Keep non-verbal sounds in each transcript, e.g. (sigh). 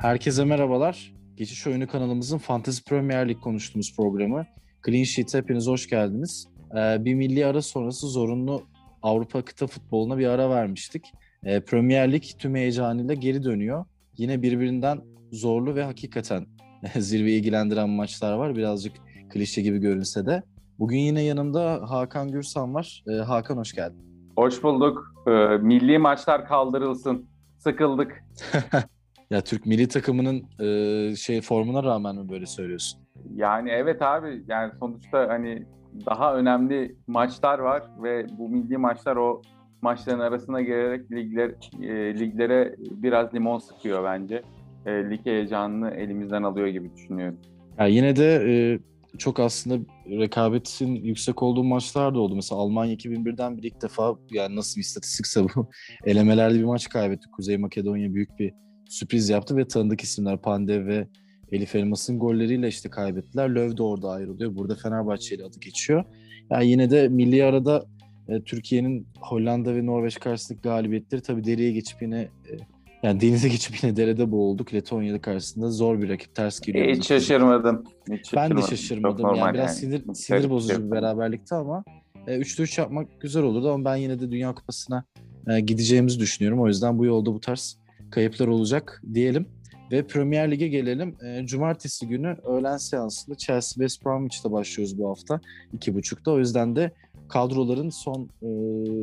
Herkese merhabalar. Geçiş Oyunu kanalımızın Fantasy Premier Lig konuştuğumuz programı Clean Sheet'e hepiniz hoş geldiniz. Ee, bir milli ara sonrası zorunlu Avrupa kıta futboluna bir ara vermiştik. Ee, Premier Lig tüm heyecanıyla geri dönüyor. Yine birbirinden zorlu ve hakikaten (laughs) zirveyi ilgilendiren maçlar var. Birazcık klişe gibi görünse de. Bugün yine yanımda Hakan Gürsan var. Ee, Hakan hoş geldin. Hoş bulduk. Ee, milli maçlar kaldırılsın. Sıkıldık. (laughs) ya Türk milli takımının e, şey formuna rağmen mi böyle söylüyorsun? Yani evet abi. Yani sonuçta hani daha önemli maçlar var ve bu milli maçlar o maçların arasına gelerek ligler e, liglere biraz limon sıkıyor bence. E, lig heyecanını elimizden alıyor gibi düşünüyorum. Ya yine de e, çok aslında rekabetin yüksek olduğu maçlar da oldu. Mesela Almanya 2001'den bir ilk defa yani nasıl bir istatistikse bu (laughs) elemelerde bir maç kaybetti. Kuzey Makedonya büyük bir sürpriz yaptı ve tanıdık isimler Pandev ve Elif Elmas'ın golleriyle işte kaybettiler. Löw de orada ayrılıyor. Burada Fenerbahçe ile adı geçiyor. Yani yine de milli arada e, Türkiye'nin Hollanda ve Norveç karşısındaki galibiyetleri tabii deriye geçip yine e, yani denize geçip yine derede boğulduk. Letonya'da karşısında zor bir rakip ters geliyor. Hiç şaşırmadım. Hiç ben de şaşırmadım. Yani biraz yani. sinir, sinir bozucu bir beraberlikti ama e, 3'te 3 yapmak güzel olurdu ama ben yine de Dünya Kupası'na e, gideceğimizi düşünüyorum. O yüzden bu yolda bu tarz kayıplar olacak diyelim. Ve Premier Lig'e gelelim. E, Cumartesi günü öğlen seansında Chelsea West Bromwich'te başlıyoruz bu hafta. 2.30'da. O yüzden de kadroların son e,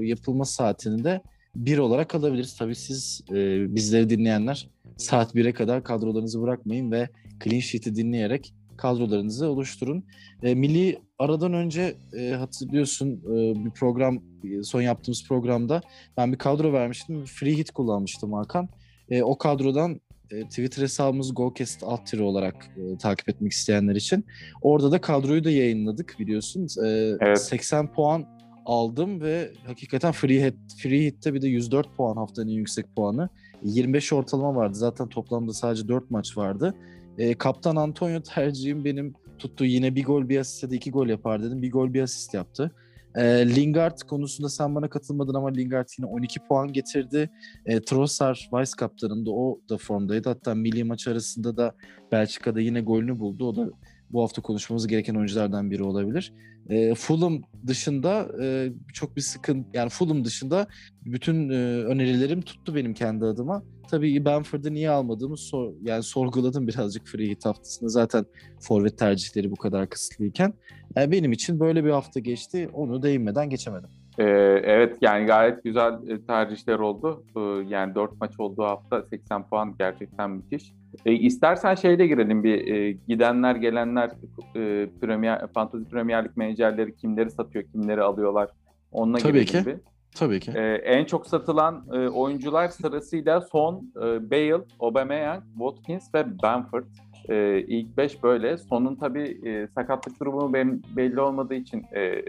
yapılma saatini de bir olarak alabiliriz. Tabii siz e, bizleri dinleyenler saat 1'e kadar kadrolarınızı bırakmayın ve clean sheet'i dinleyerek kadrolarınızı oluşturun. E, milli aradan önce e, hatırlıyorsun e, bir program son yaptığımız programda ben bir kadro vermiştim. Free hit kullanmıştım Hakan. E, o kadrodan e, Twitter hesabımız Golcast alt olarak e, takip etmek isteyenler için. Orada da kadroyu da yayınladık biliyorsunuz. E, evet. 80 puan aldım ve hakikaten free hit, free hit'te bir de 104 puan haftanın en yüksek puanı. 25 ortalama vardı. Zaten toplamda sadece 4 maç vardı. E, Kaptan Antonio tercihim benim tuttu. Yine bir gol bir asist ya da iki gol yapar dedim. Bir gol bir asist yaptı. E, Lingard konusunda sen bana katılmadın ama Lingard yine 12 puan getirdi. E, Trossard Vice kaptanında o da formdaydı. Hatta milli maç arasında da Belçika'da yine golünü buldu. O da bu hafta konuşmamız gereken oyunculardan biri olabilir. E, Fulham dışında e, çok bir sıkıntı yani Fulham dışında bütün e, önerilerim tuttu benim kendi adıma. Tabii Benford'u niye almadığımı sor, yani sorguladım birazcık free hit haftasında. Zaten forvet tercihleri bu kadar kısıtlıyken. Yani benim için böyle bir hafta geçti. Onu değinmeden geçemedim. Ee, evet yani gayet güzel e, tercihler oldu. Ee, yani 4 maç olduğu hafta 80 puan gerçekten müthiş. E, istersen şeyle girelim bir e, gidenler gelenler e, Premier, Fantasy Premier Lig menajerleri kimleri satıyor kimleri alıyorlar onunla Tabii girelim ki. Bir. Tabii ki. E, en çok satılan e, oyuncular sırasıyla Son, e, Bale, Aubameyang, Watkins ve Bamford. E, ilk 5 böyle. Son'un tabii e, sakatlık durumu benim belli olmadığı için e,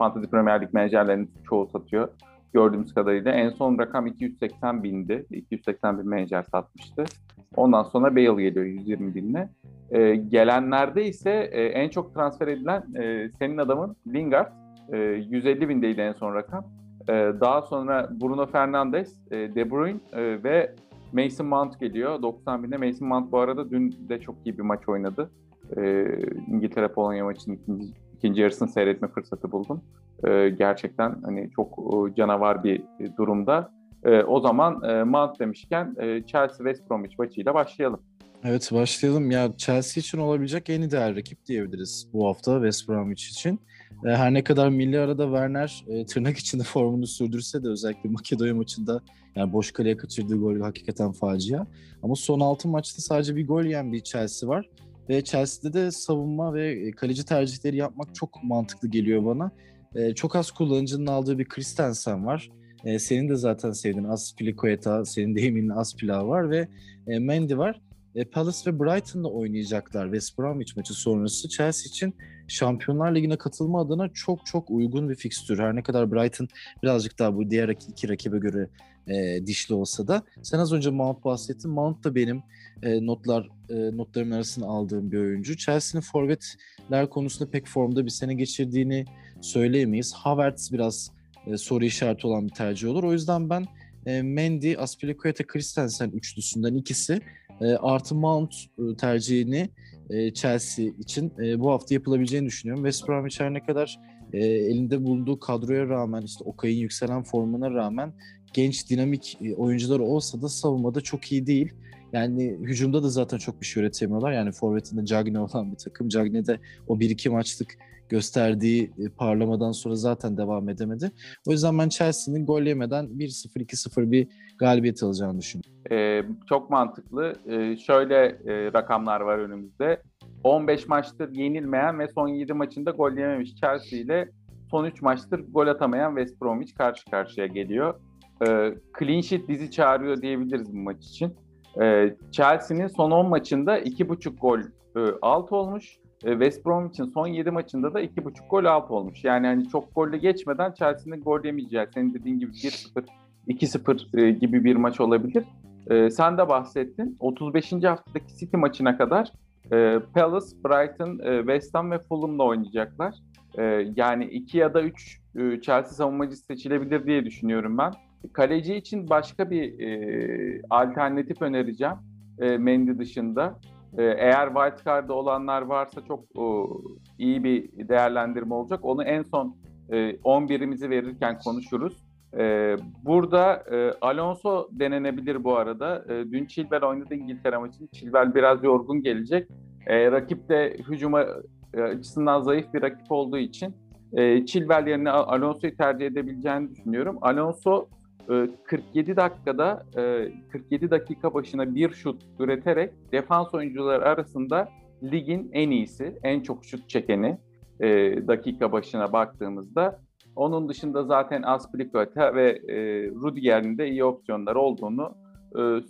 Fantasy Premier Lig menajerlerinin çoğu satıyor. Gördüğümüz kadarıyla en son rakam 280 bindi. 280 bin menajer satmıştı. Ondan sonra Bale geliyor 120 binle. E, gelenlerde ise e, en çok transfer edilen e, senin adamın Lingard. E, 150 bindeydi en son rakam. E, daha sonra Bruno Fernandes, e, De Bruyne e, ve Mason Mount geliyor. 90 binde. Mason Mount bu arada dün de çok iyi bir maç oynadı. E, İngiltere-Polonya maçının ikinci, ikinci yarısını seyretme fırsatı buldum. E, gerçekten hani çok e, canavar bir durumda. E, o zaman e, Mount demişken e, Chelsea West Bromwich maçıyla başlayalım. Evet başlayalım. Ya Chelsea için olabilecek en ideal rakip diyebiliriz bu hafta West Bromwich için. E, her ne kadar milli arada Werner e, tırnak içinde (laughs) formunu sürdürse de özellikle Makedonya maçında yani boş kaleye kaçırdığı gol hakikaten facia. Ama son 6 maçta sadece bir gol yiyen bir Chelsea var. Ve Chelsea'de de savunma ve kaleci tercihleri yapmak çok mantıklı geliyor bana. E, çok az kullanıcının aldığı bir Christensen var. E, senin de zaten sevdiğin Aspilicueta, senin deyiminin Aspila var ve e, Mendy var. E, Palace ve Brighton'da oynayacaklar West Bromwich maçı sonrası. Chelsea için Şampiyonlar Ligi'ne katılma adına çok çok uygun bir fikstür. Her ne kadar Brighton birazcık daha bu diğer iki rakibe göre e, dişli olsa da. Sen az önce Mount bahsettin. Mount da benim e, notlar e, notlarımın arasında aldığım bir oyuncu. Chelsea'nin forvetler konusunda pek formda bir sene geçirdiğini söyleyemeyiz. Havertz biraz e, soru işareti olan bir tercih olur. O yüzden ben e, Mendy, Aspilicueta, Christensen üçlüsünden ikisi E, artı Mount e, tercihini e, Chelsea için e, bu hafta yapılabileceğini düşünüyorum. West Bromwich her ne kadar e, elinde bulunduğu kadroya rağmen işte Okay'ın yükselen formuna rağmen genç dinamik e, oyuncular olsa da savunmada çok iyi değil. Yani hücumda da zaten çok bir şey üretemiyorlar. Yani forvetinde Cagne olan bir takım. Cagne de o 1-2 maçlık gösterdiği e, parlamadan sonra zaten devam edemedi. O yüzden ben Chelsea'nin gol yemeden 1-0, 2-0 bir galibiyet alacağını düşünüyorum. Ee, çok mantıklı. Ee, şöyle e, rakamlar var önümüzde. 15 maçtır yenilmeyen ve son 7 maçında gol yememiş Chelsea ile son 3 maçtır gol atamayan West Bromwich karşı karşıya geliyor. Ee, clean sheet dizi çağırıyor diyebiliriz bu maç için. Ee, Chelsea'nin son 10 maçında 2.5 gol e, alt olmuş. E, West Bromwich'in son 7 maçında da 2.5 gol alt olmuş. Yani hani çok golle geçmeden Chelsea'nin gol yemeyeceği, senin dediğin gibi 1-0, 2-0 e, gibi bir maç olabilir. E, sen de bahsettin. 35. haftadaki City maçına kadar e, Palace, Brighton, e, West Ham ve Fulham'la oynayacaklar. E, yani 2 ya da 3 e, Chelsea savunmacısı seçilebilir diye düşünüyorum ben. Kaleci için başka bir e, alternatif önereceğim. E, Mendy dışında. E, eğer wildcard'da olanlar varsa çok e, iyi bir değerlendirme olacak. Onu en son e, 11'imizi verirken konuşuruz. E, burada e, Alonso denenebilir bu arada. E, dün Chilwell oynadı İngiltere maçını. Chilwell biraz yorgun gelecek. E, rakip de hücuma e, açısından zayıf bir rakip olduğu için e, Chilwell yerine Alonso'yu tercih edebileceğini düşünüyorum. Alonso 47 dakikada 47 dakika başına bir şut üreterek defans oyuncuları arasında ligin en iyisi, en çok şut çekeni dakika başına baktığımızda. Onun dışında zaten Aspilicueta ve Rudiger'in de iyi opsiyonlar olduğunu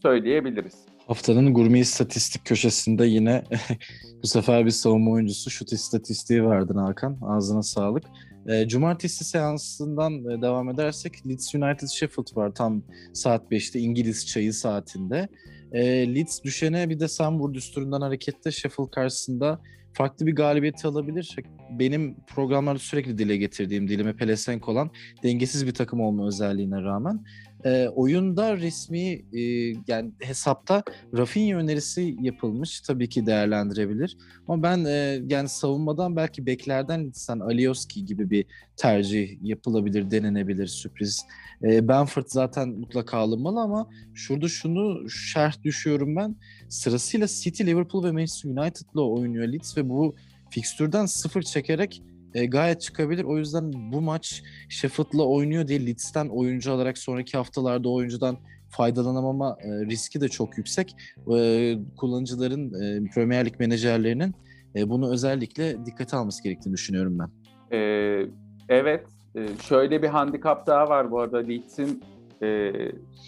söyleyebiliriz. Haftanın gurme istatistik köşesinde yine (laughs) bu sefer bir savunma oyuncusu şut istatistiği verdin Hakan. Ağzına sağlık. E, cumartesi seansından e, devam edersek Leeds United Sheffield var tam saat 5'te İngiliz çayı saatinde. E, Leeds düşene bir de sen vur düsturundan hareketle Sheffield karşısında farklı bir galibiyeti alabilir. Benim programlarda sürekli dile getirdiğim, dilime pelesenk olan dengesiz bir takım olma özelliğine rağmen e, oyunda resmi e, yani hesapta Rafinha önerisi yapılmış. Tabii ki değerlendirebilir. Ama ben e, yani savunmadan belki beklerden gitsen Alioski gibi bir tercih yapılabilir, denenebilir sürpriz. E, Benford zaten mutlaka alınmalı ama şurada şunu şerh düşüyorum ben. Sırasıyla City, Liverpool ve Manchester United'la oynuyor Leeds ve bu fikstürden sıfır çekerek e, gayet çıkabilir. O yüzden bu maç Sheffield'la oynuyor diye Leeds'ten oyuncu alarak sonraki haftalarda oyuncudan faydalanamama e, riski de çok yüksek. E, kullanıcıların, e, Premier Lig menajerlerinin e, bunu özellikle dikkate alması gerektiğini düşünüyorum ben. Ee, evet, e, şöyle bir handikap daha var bu arada Leeds'in e,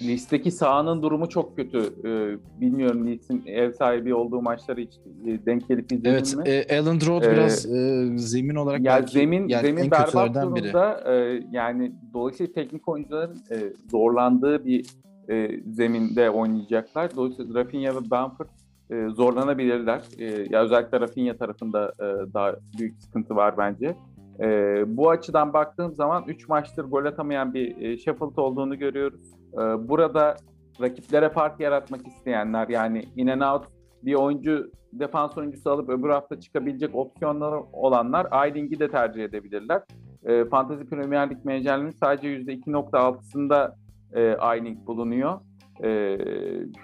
listeki sahanın durumu çok kötü. E, bilmiyorum Leeds'in ev sahibi olduğu maçları hiç e, denk gelip izledin evet, mi? Evet, Ellen Road ee, biraz e, zemin olarak ya belki, zemin yani zemin berbat durumda. E, yani dolayısıyla teknik oyuncuların e, zorlandığı bir e, zeminde oynayacaklar. Dolayısıyla Rafinha ve Bamford e, zorlanabilirler. E, ya özellikle Rafinha tarafında e, daha büyük sıkıntı var bence. E, bu açıdan baktığım zaman 3 maçtır gol atamayan bir e, Sheffield olduğunu görüyoruz. E, burada rakiplere fark yaratmak isteyenler yani in and out bir oyuncu defans oyuncusu alıp öbür hafta çıkabilecek opsiyonları olanlar Ayling'i de tercih edebilirler. E, Fantasy Premier Lig menajerliğinin sadece %2.6'sında e, Ayling bulunuyor. E,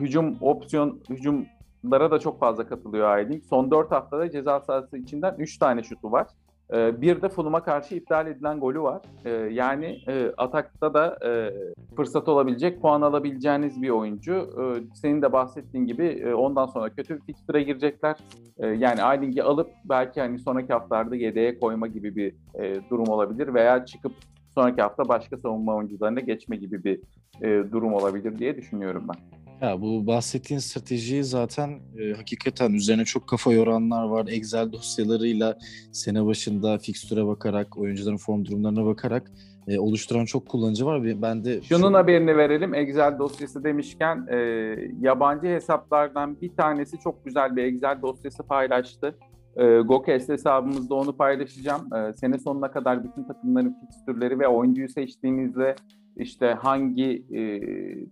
hücum opsiyon hücumlara da çok fazla katılıyor Ayling. Son 4 haftada ceza sahası içinden 3 tane şutu var. Ee, bir de Fulham'a karşı iptal edilen golü var. Ee, yani e, atakta da e, fırsat olabilecek, puan alabileceğiniz bir oyuncu. Ee, senin de bahsettiğin gibi e, ondan sonra kötü bir fikstüre girecekler. Yani Ayling'i alıp belki hani sonraki haftalarda yedeğe koyma gibi bir durum olabilir veya çıkıp sonraki hafta başka savunma oyuncularına geçme gibi bir durum olabilir diye düşünüyorum ben. Ya bu bahsettiğin stratejiyi zaten e, hakikaten üzerine çok kafa yoranlar var. Excel dosyalarıyla sene başında fikstüre bakarak, oyuncuların form durumlarına bakarak e, oluşturan çok kullanıcı var. Ben de şunun şu... haberini verelim. Excel dosyası demişken e, yabancı hesaplardan bir tanesi çok güzel bir Excel dosyası paylaştı. E, Gokes hesabımızda onu paylaşacağım. E, sene sonuna kadar bütün takımların fikstürleri ve oyuncuyu seçtiğinizde işte hangi e,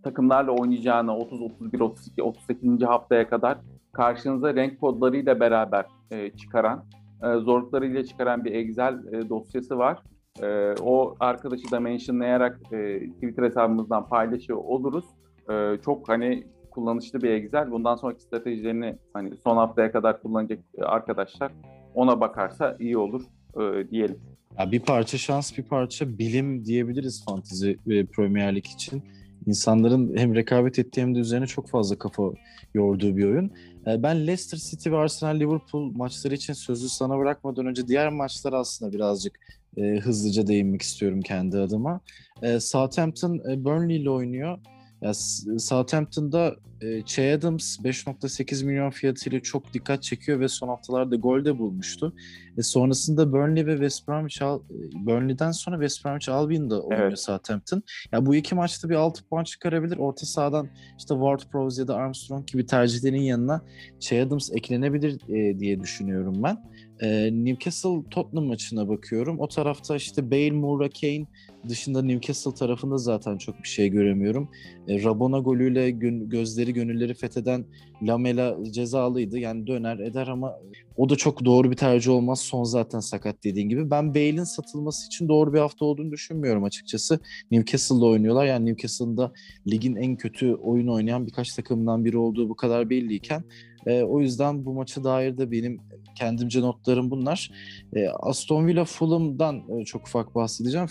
takımlarla oynayacağını 30, 31, 32, 38. haftaya kadar karşınıza renk kodlarıyla beraber e, çıkaran, e, zorluklarıyla çıkaran bir Excel e, dosyası var. E, o arkadaşı da mentionlayarak e, Twitter hesabımızdan paylaşıyor oluruz. E, çok hani kullanışlı bir Excel. Bundan sonraki stratejilerini hani son haftaya kadar kullanacak arkadaşlar ona bakarsa iyi olur e, diyelim. Ya bir parça şans, bir parça bilim diyebiliriz fantezi ve Premier Lig için. İnsanların hem rekabet ettiği hem de üzerine çok fazla kafa yorduğu bir oyun. E, ben Leicester City ve Arsenal Liverpool maçları için sözü sana bırakmadan önce diğer maçlar aslında birazcık e, hızlıca değinmek istiyorum kendi adıma. E, Southampton e, Burnley ile oynuyor. Ya Southampton'da e, Che Adams 5.8 milyon fiyatıyla çok dikkat çekiyor ve son haftalarda gol de bulmuştu. E, sonrasında Burnley ve West Bromwich Al e, Burnley'den sonra West Bromwich Albion'da oynuyor evet. Southampton. Ya bu iki maçta bir 6 puan çıkarabilir. Orta sahadan işte Ward-Prowse ya da Armstrong gibi tercihlerin yanına Che Adams eklenebilir e, diye düşünüyorum ben. E, Newcastle Tottenham maçına bakıyorum. O tarafta işte Bale, Moura, Kane dışında Newcastle tarafında zaten çok bir şey göremiyorum. E, Rabona golüyle gö- gözleri gönülleri fetheden Lamela cezalıydı. Yani döner eder ama o da çok doğru bir tercih olmaz. Son zaten sakat dediğin gibi. Ben Bale'in satılması için doğru bir hafta olduğunu düşünmüyorum açıkçası. Newcastle'da oynuyorlar. Yani Newcastle'da ligin en kötü oyun oynayan birkaç takımdan biri olduğu bu kadar belliyken e, o yüzden bu maça dair de benim kendimce notlarım bunlar. E, Aston Villa Fulham'dan e, çok ufak bahsedeceğim.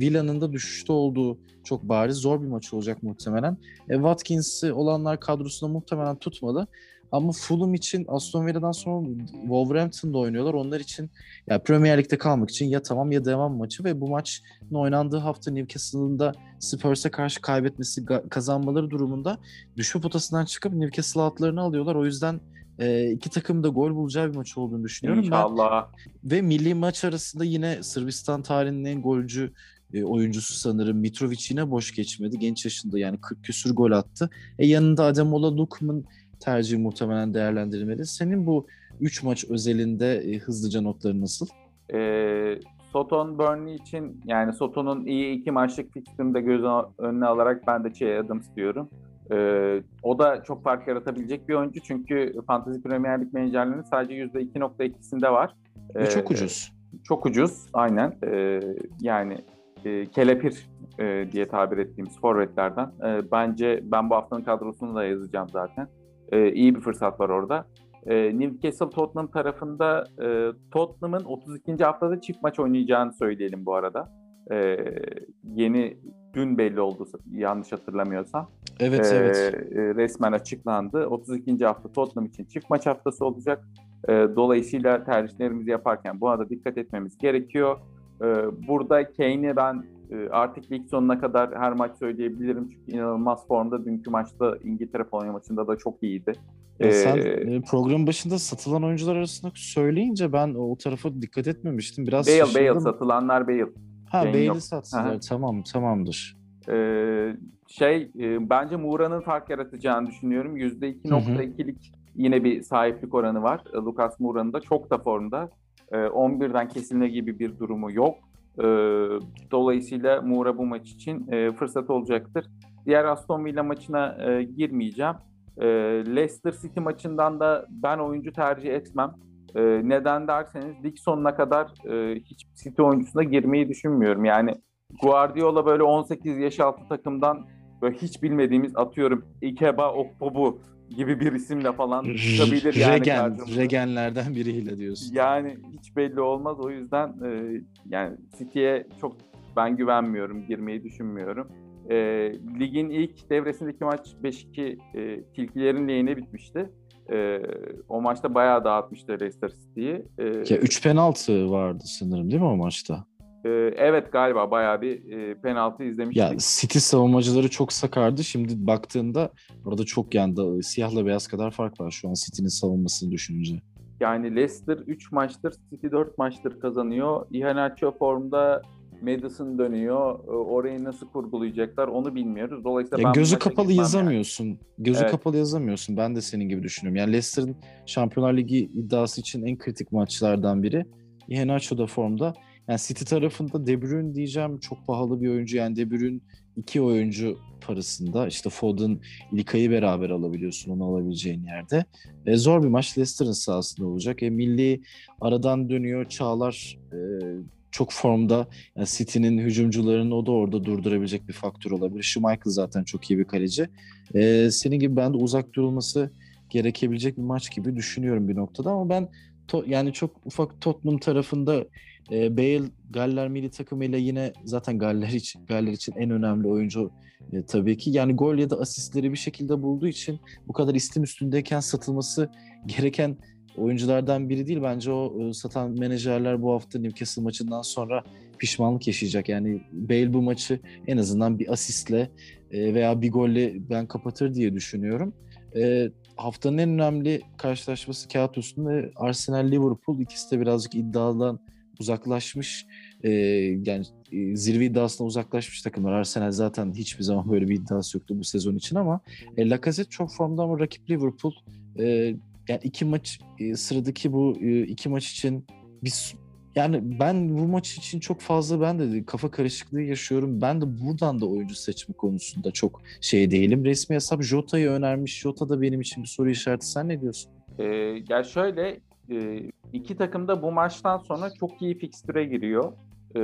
Villa'nın da düşüşte olduğu çok bariz zor bir maç olacak muhtemelen. E, Watkins'i olanlar kadrosunda muhtemelen tutmadı. Ama Fulham için Aston Villa'dan sonra Wolverhampton'da oynuyorlar. Onlar için ya Premier Lig'de kalmak için ya tamam ya devam maçı ve bu maçın oynandığı hafta Newcastle'ın da Spurs'e karşı kaybetmesi kazanmaları durumunda düşme potasından çıkıp Newcastle altlarını alıyorlar. O yüzden e, iki takım da gol bulacağı bir maç olduğunu düşünüyorum. İnşallah. Ben, ve milli maç arasında yine Sırbistan tarihinin en golcü e, oyuncusu sanırım Mitrovic yine boş geçmedi. Genç yaşında yani 40 küsür gol attı. E, yanında Ademola Lukman tercihi muhtemelen değerlendirilmeli. Senin bu 3 maç özelinde e, hızlıca notları nasıl? E, Soton Burnley için yani Soton'un iyi iki maçlık fikstürünü de göz önüne alarak ben de Che Adams diyorum. Ee, o da çok fark yaratabilecek bir oyuncu çünkü Fantasy Premier Lig menajerlerinin sadece %2.2'sinde var. Ee, çok ucuz. Çok ucuz aynen. Ee, yani e, kelepir e, diye tabir ettiğimiz forvetlerden. E, bence ben bu haftanın kadrosunu da yazacağım zaten. E, iyi bir fırsat var orada. E, Newcastle Tottenham tarafında e, Tottenham'ın 32. haftada çift maç oynayacağını söyleyelim bu arada. E, yeni dün belli oldu yanlış hatırlamıyorsam. Evet e, evet. Resmen açıklandı. 32. hafta Tottenham için çift maç haftası olacak. E, dolayısıyla tercihlerimizi yaparken buna da dikkat etmemiz gerekiyor. E, burada Kane'i ben artık lig sonuna kadar her maç söyleyebilirim. Çünkü inanılmaz formda. Dünkü maçta İngiltere Polonya maçında da çok iyiydi. Ya ee, sen e, program başında satılan oyuncular arasında söyleyince ben o tarafa dikkat etmemiştim. Biraz Bale, şaşırdım. Bale satılanlar Bale. Ha Bale'i satsınlar. Tamam tamamdır. Ee, şey e, bence Moura'nın fark yaratacağını düşünüyorum. %2.2'lik yine bir sahiplik oranı var. E, Lucas Moura'nın da çok da formda. E, 11'den kesilme gibi bir durumu yok. E, dolayısıyla Moura bu maç için e, fırsat olacaktır. Diğer Aston Villa maçına e, girmeyeceğim. E, Leicester City maçından da ben oyuncu tercih etmem. E, neden derseniz lig sonuna kadar e, hiç City oyuncusuna girmeyi düşünmüyorum. Yani Guardiola böyle 18 yaş altı takımdan böyle hiç bilmediğimiz atıyorum Ikeba Okpobu gibi bir isimle falan çıkabilir yani Regen, Regenlerden biriyle diyorsun. Yani hiç belli olmaz. O yüzden e, yani City'ye çok ben güvenmiyorum, girmeyi düşünmüyorum. E, ligin ilk devresindeki maç 5-2 e, tilkilerin lehine bitmişti. E, o maçta bayağı dağıtmıştı Leicester City'yi. E, ya 3 penaltı vardı sanırım değil mi o maçta? E, evet galiba bayağı bir e, penaltı izlemiştik. Ya City savunmacıları çok sakardı. Şimdi baktığında orada çok yani siyahla beyaz kadar fark var şu an City'nin savunmasını düşününce. Yani Leicester 3 maçtır, City 4 maçtır kazanıyor. Iheanacho formda Madison dönüyor. Ee, orayı nasıl kurgulayacaklar onu bilmiyoruz. Dolayısıyla ya gözü kapalı yazamıyorsun. Yani. Gözü evet. kapalı yazamıyorsun. Ben de senin gibi düşünüyorum. Yani Leicester'ın Şampiyonlar Ligi iddiası için en kritik maçlardan biri. Iheanacho da formda. Yani City tarafında De Bruyne diyeceğim çok pahalı bir oyuncu. Yani De Bruyne iki oyuncu parasında işte Foden, Ilkay'ı beraber alabiliyorsun onu alabileceğin yerde. E, zor bir maç Leicester'ın sahasında olacak. E, milli aradan dönüyor. Çağlar e, çok formda. Yani City'nin hücumcularını o da orada durdurabilecek bir faktör olabilir. Schmeichel zaten çok iyi bir kaleci. E, senin gibi ben de uzak durulması gerekebilecek bir maç gibi düşünüyorum bir noktada ama ben to, yani çok ufak Tottenham tarafında e, Bale Galler milli takımıyla yine zaten Galler için Galler için en önemli oyuncu e, tabii ki. Yani gol ya da asistleri bir şekilde bulduğu için bu kadar istim üstündeyken satılması gereken oyunculardan biri değil. Bence o e, satan menajerler bu hafta Newcastle maçından sonra pişmanlık yaşayacak. Yani Bale bu maçı en azından bir asistle e, veya bir golle ben kapatır diye düşünüyorum. E, haftanın en önemli karşılaşması kağıt üstünde Arsenal-Liverpool. ikisi de birazcık iddiadan uzaklaşmış. E, yani e, zirve iddiasına uzaklaşmış takımlar. Arsenal zaten hiçbir zaman böyle bir iddiası yoktu bu sezon için ama e, Lacazette çok formda ama rakip Liverpool. E, yani iki maç e, sıradaki bu e, iki maç için biz yani ben bu maç için çok fazla ben de kafa karışıklığı yaşıyorum. Ben de buradan da oyuncu seçme konusunda çok şey değilim. Resmi hesap Jota'yı önermiş. Jota da benim için bir soru işareti. Sen ne diyorsun? Ee, ya şöyle e, iki takım da bu maçtan sonra çok iyi fikstüre giriyor. E,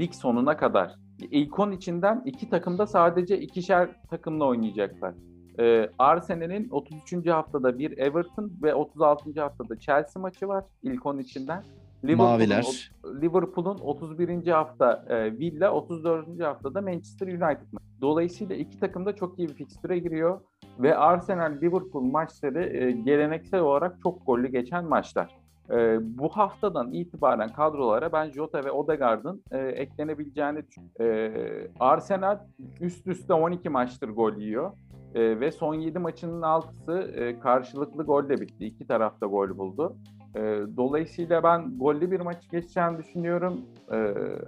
lig sonuna kadar. İlk 10 içinden iki takım da sadece ikişer takımla oynayacaklar. E, Arsenal'in 33. haftada bir Everton ve 36. haftada Chelsea maçı var ilk 10 içinden. Liverpool'un, Maviler. Liverpool'un 31. hafta e, Villa, 34. haftada Manchester United. Dolayısıyla iki takım da çok iyi bir fikstüre giriyor ve Arsenal-Liverpool maçları e, geleneksel olarak çok gollü geçen maçlar. E, bu haftadan itibaren kadrolara ben Jota ve Odegaard'ın e, eklenebileceğini düşünüyorum. E, Arsenal üst üste 12 maçtır gol yiyor. E, ve son 7 maçının 6'sı e, karşılıklı golle bitti. İki tarafta gol buldu. E, dolayısıyla ben gollü bir maç geçeceğini düşünüyorum. E,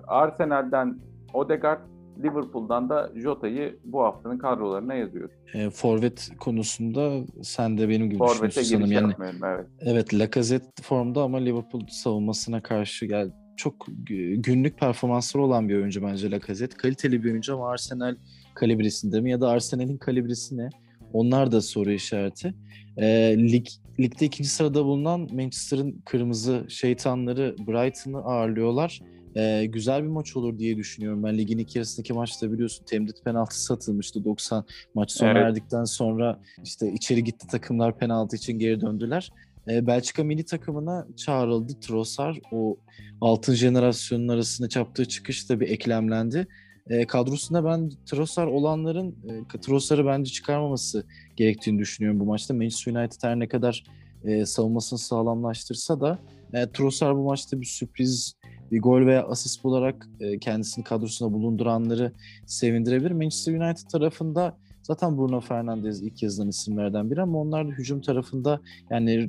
Arsenal'den Odegaard, Liverpool'dan da Jota'yı bu haftanın kadrolarına yazıyorum. E, forvet konusunda sen de benim gibi Forvet'e düşünüyorsun sanırım. Yani, evet. evet Lacazette formda ama Liverpool savunmasına karşı gel çok günlük performansları olan bir oyuncu bence Lacazette. Kaliteli bir oyuncu ama Arsenal kalibresinde mi ya da Arsenal'in kalibresi ne? Onlar da soru işareti. E, lig ligde ikinci sırada bulunan Manchester'ın kırmızı şeytanları Brighton'ı ağırlıyorlar. Ee, güzel bir maç olur diye düşünüyorum. Ben ligin ilk yarısındaki maçta biliyorsun temdit penaltı satılmıştı 90 maç sona evet. erdikten sonra işte içeri gitti takımlar penaltı için geri döndüler. Ee, Belçika milli takımına çağrıldı Trossard. O altın jenerasyonun arasında yaptığı çıkış da bir eklemlendi. E, kadrosunda ben Trossard olanların e, Trossard'ı bence çıkarmaması gerektiğini düşünüyorum bu maçta. Manchester United her ne kadar e, savunmasını sağlamlaştırsa da e, Trossard bu maçta bir sürpriz bir gol veya asist olarak e, kendisini kadrosuna bulunduranları sevindirebilir. Manchester United tarafında Zaten Bruno Fernandes ilk yazılan isimlerden biri ama onlar da hücum tarafında yani e,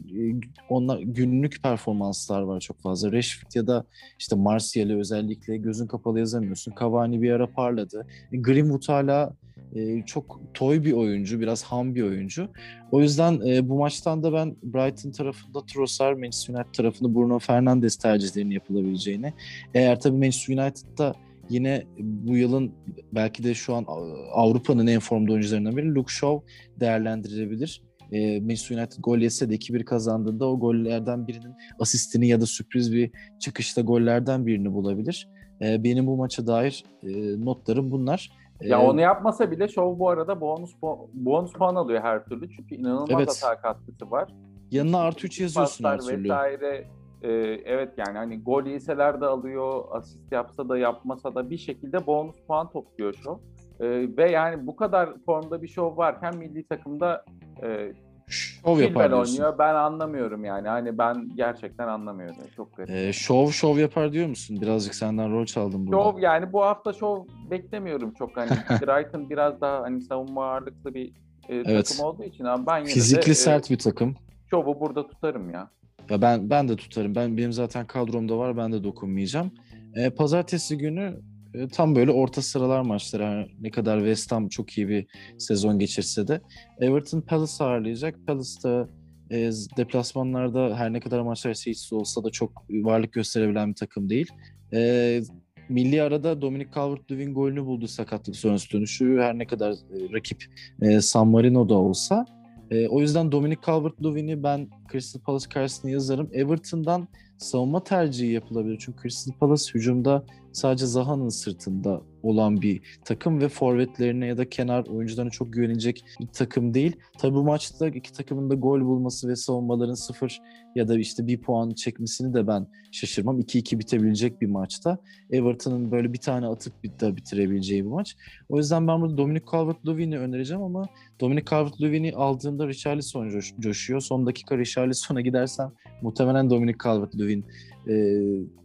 onlar günlük performanslar var çok fazla. Rashford ya da işte Martial'i özellikle gözün kapalı yazamıyorsun. Cavani bir ara parladı. E, Greenwood hala e, çok toy bir oyuncu, biraz ham bir oyuncu. O yüzden bu maçtan da ben Brighton tarafında Trossard, Manchester United tarafında Bruno Fernandes tercihlerinin yapılabileceğini. Eğer tabii Manchester United'da yine bu yılın belki de şu an Avrupa'nın en formda oyuncularından biri Luke Shaw değerlendirilebilir. E, Manchester United gol yese de 2-1 kazandığında o gollerden birinin asistini ya da sürpriz bir çıkışta gollerden birini bulabilir. E, benim bu maça dair e, notlarım bunlar. Ya onu yapmasa bile Shaw bu arada bonus bonus puan alıyor her türlü çünkü inanılmaz evet. hata katkısı var. Yanına artı 3 yazıyorsun her türlü. vesaire e, evet yani hani gol yeseler de alıyor, asist yapsa da yapmasa da bir şekilde bonus puan topluyor şu. E, ve yani bu kadar formda bir şov varken milli takımda e, şov yapar oynuyor. Ben anlamıyorum yani. Hani ben gerçekten anlamıyorum. Çok garip. Ee, şov şov yapar diyor musun? Birazcık senden rol çaldım burada. Şov yani bu hafta şov beklemiyorum çok. Hani (laughs) Brighton biraz daha hani savunma ağırlıklı bir e, evet. takım olduğu için ama ben yine Fizikli de, sert e, bir takım. Şovu burada tutarım ya. Ya ben ben de tutarım. Ben benim zaten kadromda var. Ben de dokunmayacağım. E, pazartesi günü e, tam böyle orta sıralar maçları. Yani ne kadar West Ham çok iyi bir sezon geçirse de Everton Palace ağırlayacak. Palace'da e, deplasmanlarda her ne kadar maçlar seyircisi olsa da çok varlık gösterebilen bir takım değil. E, milli arada Dominic Calvert-Lewin golünü buldu sakatlık sonrası dönüşü. Her ne kadar e, rakip e, San Marino'da olsa. E, o yüzden Dominic Calvert-Lewin'i ben Crystal Palace karşısında yazarım. Everton'dan savunma tercihi yapılabilir. Çünkü Crystal Palace hücumda sadece Zaha'nın sırtında olan bir takım ve forvetlerine ya da kenar oyuncularına çok güvenilecek bir takım değil. Tabi bu maçta iki takımın da gol bulması ve savunmaların sıfır ya da işte bir puan çekmesini de ben şaşırmam. 2-2 bitebilecek bir maçta. Everton'ın böyle bir tane atıp bir de bitirebileceği bir maç. O yüzden ben burada Dominic Calvert-Lewin'i önereceğim ama Dominic Calvert-Lewin'i aldığımda Richarlison coş- coşuyor. Son dakika Richarlison'a gidersem muhtemelen Dominic Calvert-Lewin e,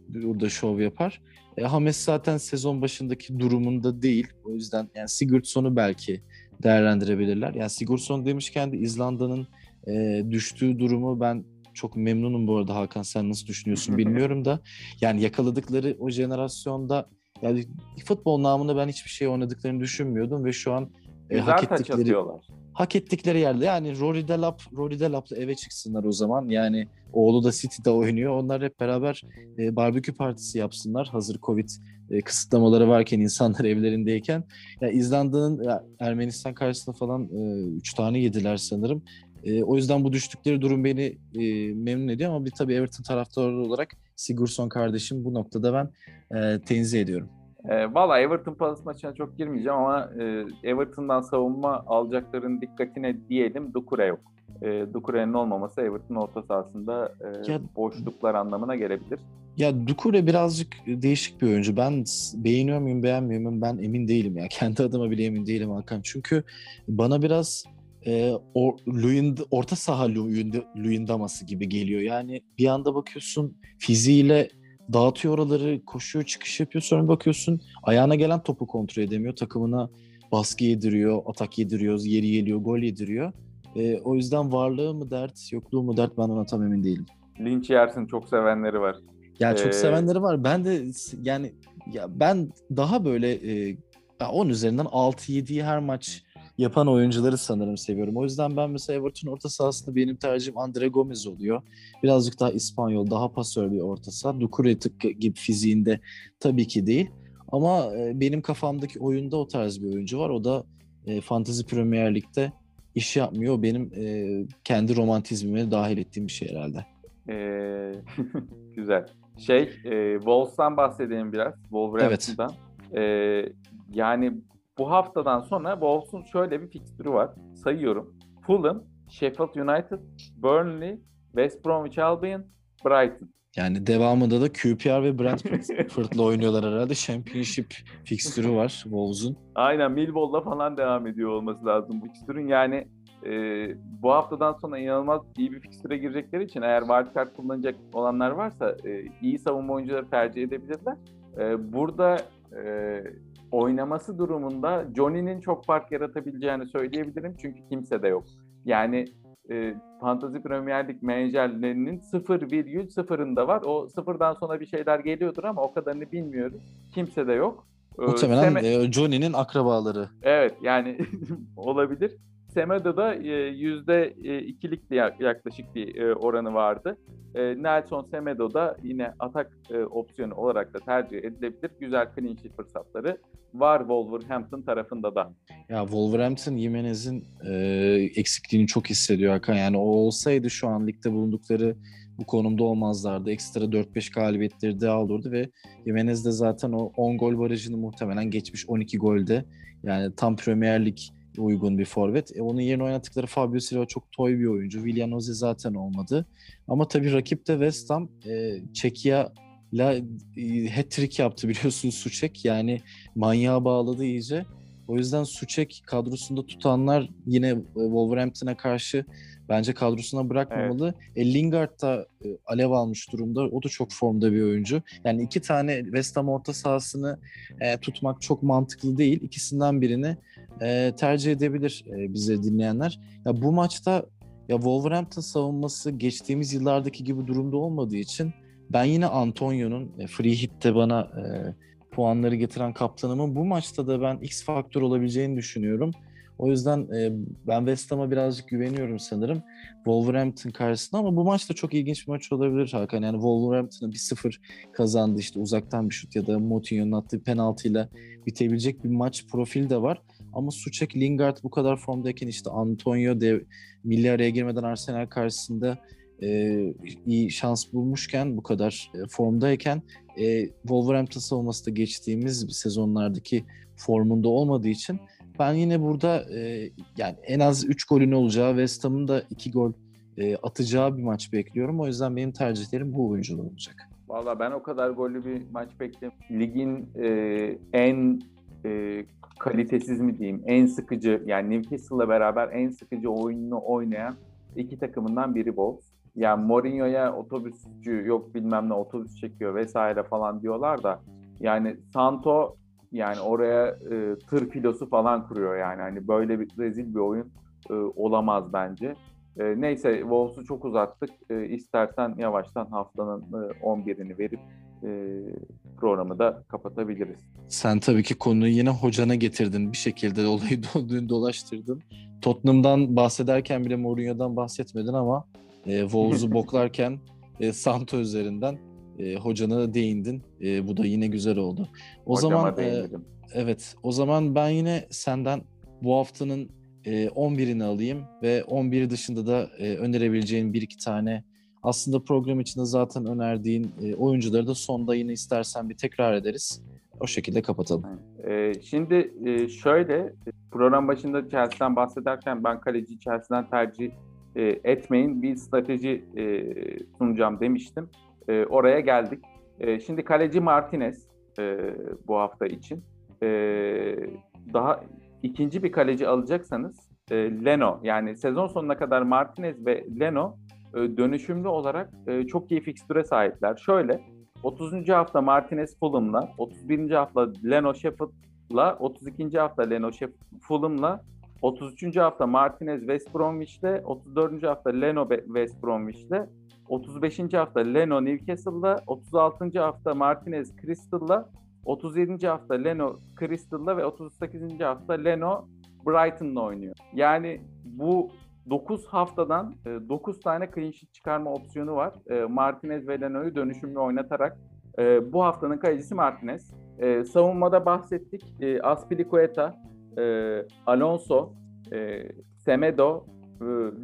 burada şov yapar. E, Hames zaten sezon başındaki durumunda değil. O yüzden yani Sigurdsson'u belki değerlendirebilirler. Yani Sigurdsson demişken de İzlanda'nın e, düştüğü durumu ben çok memnunum bu arada Hakan sen nasıl düşünüyorsun (laughs) bilmiyorum da. Yani yakaladıkları o jenerasyonda yani futbol namında ben hiçbir şey oynadıklarını düşünmüyordum ve şu an e, hak ettikleri hak ettikleri yerde yani Rory Delap Rory Delap'la eve çıksınlar o zaman. Yani oğlu da City'de oynuyor. Onlar hep beraber e, barbekü partisi yapsınlar. Hazır Covid e, kısıtlamaları varken insanlar (laughs) evlerindeyken. Ya İzlanda'nın ya Ermenistan karşısında falan e, üç tane yediler sanırım. E, o yüzden bu düştükleri durum beni e, memnun ediyor ama bir tabii Everton taraftarı olarak Sigurdsson kardeşim bu noktada ben e, tenzih ediyorum. E, Valla Everton Palace maçına çok girmeyeceğim ama e, Everton'dan savunma alacakların dikkatine diyelim Dukure yok. E, Dukure'nin olmaması Everton orta sahasında e, ya, boşluklar anlamına gelebilir. Ya Dukure birazcık değişik bir oyuncu. Ben beğeniyor muyum beğenmiyor muyum ben emin değilim ya. (laughs) Kendi adıma bile emin değilim Hakan. Çünkü bana biraz e, or, Luyend, orta saha Luyendama'sı gibi geliyor. Yani bir anda bakıyorsun fiziğiyle dağıtıyor oraları, koşuyor, çıkış yapıyor. Sonra bakıyorsun ayağına gelen topu kontrol edemiyor. Takımına baskı yediriyor, atak yediriyor, yeri geliyor, gol yediriyor. E, o yüzden varlığı mı dert, yokluğu mu dert ben ona tam emin değilim. Linç yersin çok sevenleri var. Ya çok ee... sevenleri var. Ben de yani ya ben daha böyle e, 10 üzerinden 6-7'yi her maç yapan oyuncuları sanırım seviyorum. O yüzden ben mesela Everton orta sahasında benim tercihim Andre Gomez oluyor. Birazcık daha İspanyol, daha pasör bir orta saha. Dukure gibi fiziğinde tabii ki değil. Ama e, benim kafamdaki oyunda o tarz bir oyuncu var. O da e, Fantasy Premier Lig'de iş yapmıyor. O benim e, kendi romantizmime dahil ettiğim bir şey herhalde. Ee, (laughs) güzel. Şey, e, Wolves'tan bahsedelim biraz. Wolverhampton'dan. Evet. E, yani bu haftadan sonra Wolves'un şöyle bir fikstürü var. Sayıyorum. Fulham, Sheffield United, Burnley, West Bromwich Albion, Brighton. Yani devamında da QPR ve Brentford'la oynuyorlar herhalde. Championship fikstürü var Wolves'un. Aynen Millwall'la falan devam ediyor olması lazım bu fikstürün. Yani e, bu haftadan sonra inanılmaz iyi bir fikstüre girecekleri için eğer wildcard kullanacak olanlar varsa e, iyi savunma oyuncuları tercih edebilirler. E, burada e, oynaması durumunda Johnny'nin çok fark yaratabileceğini söyleyebilirim. Çünkü kimse de yok. Yani e, Fantasy Premier Lig menajerlerinin 0,0'ında var. O sıfırdan sonra bir şeyler geliyordur ama o kadarını bilmiyoruz. Kimse de yok. Ee, Muhtemelen Seme... Johnny'nin akrabaları. Evet yani (laughs) olabilir. Semedo'da e, yüzde e, ikilik yaklaşık bir e, oranı vardı. Nelson Semedo da yine atak opsiyonu olarak da tercih edilebilir. Güzel clean fırsatları var Wolverhampton tarafında da. Ya Wolverhampton Jimenez'in e, eksikliğini çok hissediyor Hakan. Yani o olsaydı şu an ligde bulundukları bu konumda olmazlardı. Ekstra 4-5 galibiyetleri de alırdı ve Jimenez de zaten o 10 gol barajını muhtemelen geçmiş 12 golde. Yani tam Premier Lig uygun bir forvet. E, onun yerine oynattıkları Fabio Silva çok toy bir oyuncu. Willian Oze zaten olmadı. Ama tabii rakip de West Ham e, Çekya la e, hat-trick yaptı (laughs) biliyorsunuz Suçek. Yani manyağa bağladı iyice. O yüzden Suçek kadrosunda tutanlar yine e, Wolverhampton'a karşı bence kadrosuna bırakmamalı. Evet. E, Lingard da e, alev almış durumda. O da çok formda bir oyuncu. Yani iki tane West Ham orta sahasını e, tutmak çok mantıklı değil. İkisinden birini e, tercih edebilir e, bize dinleyenler. Ya bu maçta ya Wolverhampton savunması geçtiğimiz yıllardaki gibi durumda olmadığı için ben yine Antonio'nun e, free hit'te bana e, puanları getiren kaptanımın bu maçta da ben X faktör olabileceğini düşünüyorum. O yüzden e, ben West Ham'a birazcık güveniyorum sanırım. Wolverhampton karşısında ama bu maç da çok ilginç bir maç olabilir Hakan. Yani Wolverhampton'ı 1-0 kazandı işte uzaktan bir şut ya da Moutinho'nun attığı penaltıyla bitebilecek bir maç profili de var. Ama Suçek, Lingard bu kadar formdayken işte Antonio de milli araya girmeden Arsenal karşısında e, iyi şans bulmuşken bu kadar e, formdayken e, Wolverhampton savunması da geçtiğimiz sezonlardaki formunda olmadığı için ben yine burada e, yani en az 3 golün olacağı West Ham'ın da 2 gol e, atacağı bir maç bekliyorum. O yüzden benim tercihlerim bu oyuncular olacak. Valla ben o kadar gollü bir maç beklemiyorum. Ligin e, en e, kalitesiz mi diyeyim, en sıkıcı yani Newcastle'la beraber en sıkıcı oyununu oynayan iki takımından biri Wolves. Yani Mourinho'ya otobüsçü yok bilmem ne otobüs çekiyor vesaire falan diyorlar da yani Santo yani oraya e, tır filosu falan kuruyor yani. Hani böyle bir rezil bir oyun e, olamaz bence. E, neyse Wolves'u çok uzattık. E, istersen yavaştan haftanın e, 11'ini verip e, programı da kapatabiliriz. Sen tabii ki konuyu yine hocana getirdin. Bir şekilde (laughs) olayı döndüğün dolaştırdın. Tottenham'dan bahsederken bile Mourinho'dan bahsetmedin ama e, Wolves'u (laughs) boklarken e, Santo üzerinden e, hocana değindin. E, bu da yine güzel oldu. O Hocama zaman e, evet o zaman ben yine senden bu haftanın e, 11'ini alayım ve 11 dışında da e, önerebileceğin bir iki tane aslında program içinde zaten önerdiğin e, oyuncuları da sonda yine istersen bir tekrar ederiz. O şekilde kapatalım. E, şimdi e, şöyle program başında Chelsea'den bahsederken ben kaleci Chelsea'den tercih e, etmeyin bir strateji e, sunacağım demiştim. E, oraya geldik. E, şimdi kaleci Martinez e, bu hafta için. E, daha ikinci bir kaleci alacaksanız e, Leno yani sezon sonuna kadar Martinez ve Leno e, dönüşümlü olarak e, çok iyi fikstüre sahipler. Şöyle 30. hafta Martinez Fulham'la, 31. hafta Leno Sheffield'la, 32. hafta Leno Fulham'la, 33. hafta Martinez West Bromwich'le, 34. hafta Leno West Bromwich'le, 35. hafta Leno Newcastle'la, 36. hafta Martinez Crystal'la, 37. hafta Leno Crystal'la ve 38. hafta Leno Brighton'la oynuyor. Yani bu 9 haftadan 9 e, tane clean sheet çıkarma opsiyonu var. E, Martinez ve Leno'yu dönüşümlü oynatarak e, bu haftanın kalecisi Martinez. Savunmada bahsettik. Aspilicueta, Alonso, Semedo,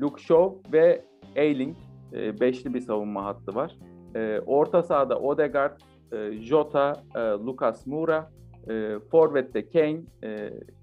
Luke Shaw ve Ayling beşli bir savunma hattı var. Orta sahada Odegaard, Jota, Lucas Moura, Forvet'te Kane,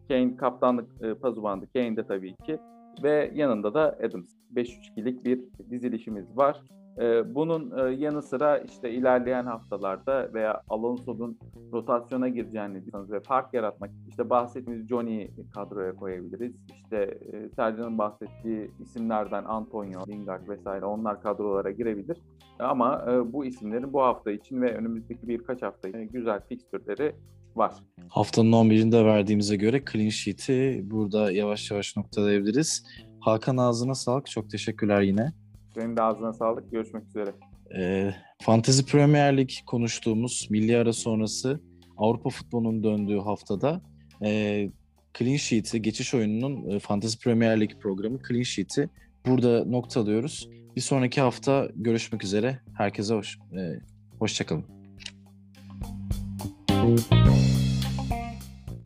Kane kaptanlık pazuvandı. Kane de tabii ki ve yanında da Adams. 5-3-2'lik bir dizilişimiz var. Ee, bunun e, yanı sıra işte ilerleyen haftalarda veya Alonso'nun rotasyona gireceğini düşünüyorsanız ve fark yaratmak işte bahsettiğimiz Johnny kadroya koyabiliriz. İşte e, Sercan'ın bahsettiği isimlerden Antonio, Lingard vesaire onlar kadrolara girebilir. Ama e, bu isimlerin bu hafta için ve önümüzdeki birkaç hafta için güzel fikstürleri var. Haftanın 11'inde verdiğimize göre clean sheet'i burada yavaş yavaş noktalayabiliriz. Hakan ağzına sağlık. Çok teşekkürler yine. Senin de ağzına sağlık. Görüşmek üzere. Ee, Fantasy Premier Lig konuştuğumuz milli ara sonrası Avrupa futbolunun döndüğü haftada e, Clean Sheet'i, geçiş oyununun e, Fantasy Premier Lig programı Clean Sheet'i burada noktalıyoruz. Bir sonraki hafta görüşmek üzere. Herkese hoş, e, hoşçakalın. Thank you.